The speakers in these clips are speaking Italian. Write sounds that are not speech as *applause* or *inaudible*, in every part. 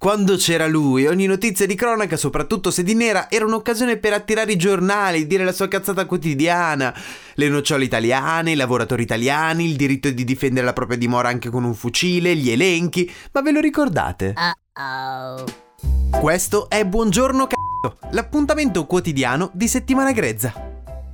quando c'era lui, ogni notizia di cronaca, soprattutto se di nera, era un'occasione per attirare i giornali, dire la sua cazzata quotidiana. Le nocciole italiane, i lavoratori italiani, il diritto di difendere la propria dimora anche con un fucile, gli elenchi. Ma ve lo ricordate? Uh-oh. Questo è Buongiorno c***o, l'appuntamento quotidiano di settimana grezza.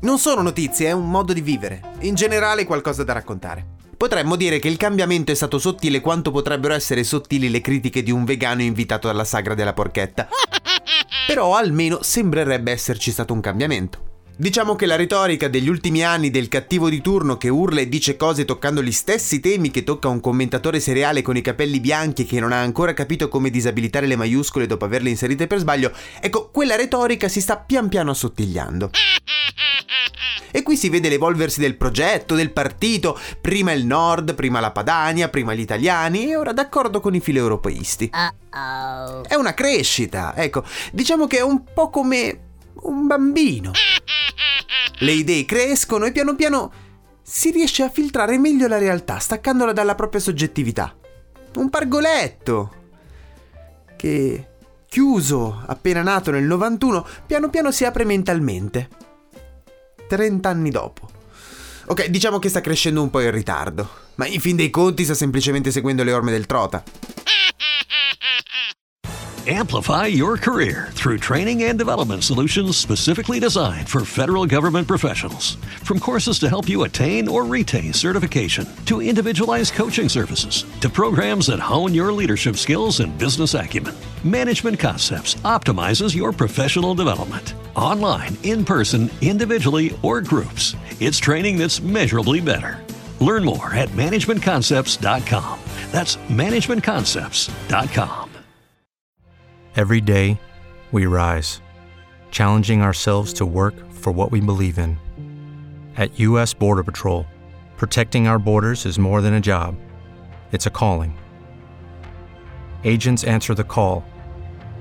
Non sono notizie, è un modo di vivere. In generale qualcosa da raccontare. Potremmo dire che il cambiamento è stato sottile quanto potrebbero essere sottili le critiche di un vegano invitato alla sagra della porchetta. *laughs* Però almeno sembrerebbe esserci stato un cambiamento. Diciamo che la retorica degli ultimi anni del cattivo di turno che urla e dice cose toccando gli stessi temi che tocca un commentatore seriale con i capelli bianchi che non ha ancora capito come disabilitare le maiuscole dopo averle inserite per sbaglio, ecco, quella retorica si sta pian piano assottigliando. *laughs* E qui si vede l'evolversi del progetto, del partito, prima il nord, prima la Padania, prima gli italiani e ora d'accordo con i filo europeisti. Uh-oh. È una crescita, ecco, diciamo che è un po' come un bambino. Le idee crescono e piano piano si riesce a filtrare meglio la realtà, staccandola dalla propria soggettività. Un pargoletto che, chiuso appena nato nel 91, piano piano si apre mentalmente. 30 anni dopo. Ok, diciamo che sta crescendo un po' in ritardo, ma in fin dei conti sta semplicemente seguendo le orme del trota. Amplify your career through training and development solutions specifically designed for federal government professionals. From courses to help you attain or retain certification, to individualized coaching services, to programs that hone your leadership skills and business acumen, Management Concepts optimizes your professional development. Online, in person, individually, or groups, it's training that's measurably better. Learn more at managementconcepts.com. That's managementconcepts.com. Every day, we rise, challenging ourselves to work for what we believe in. At U.S. Border Patrol, protecting our borders is more than a job, it's a calling. Agents answer the call,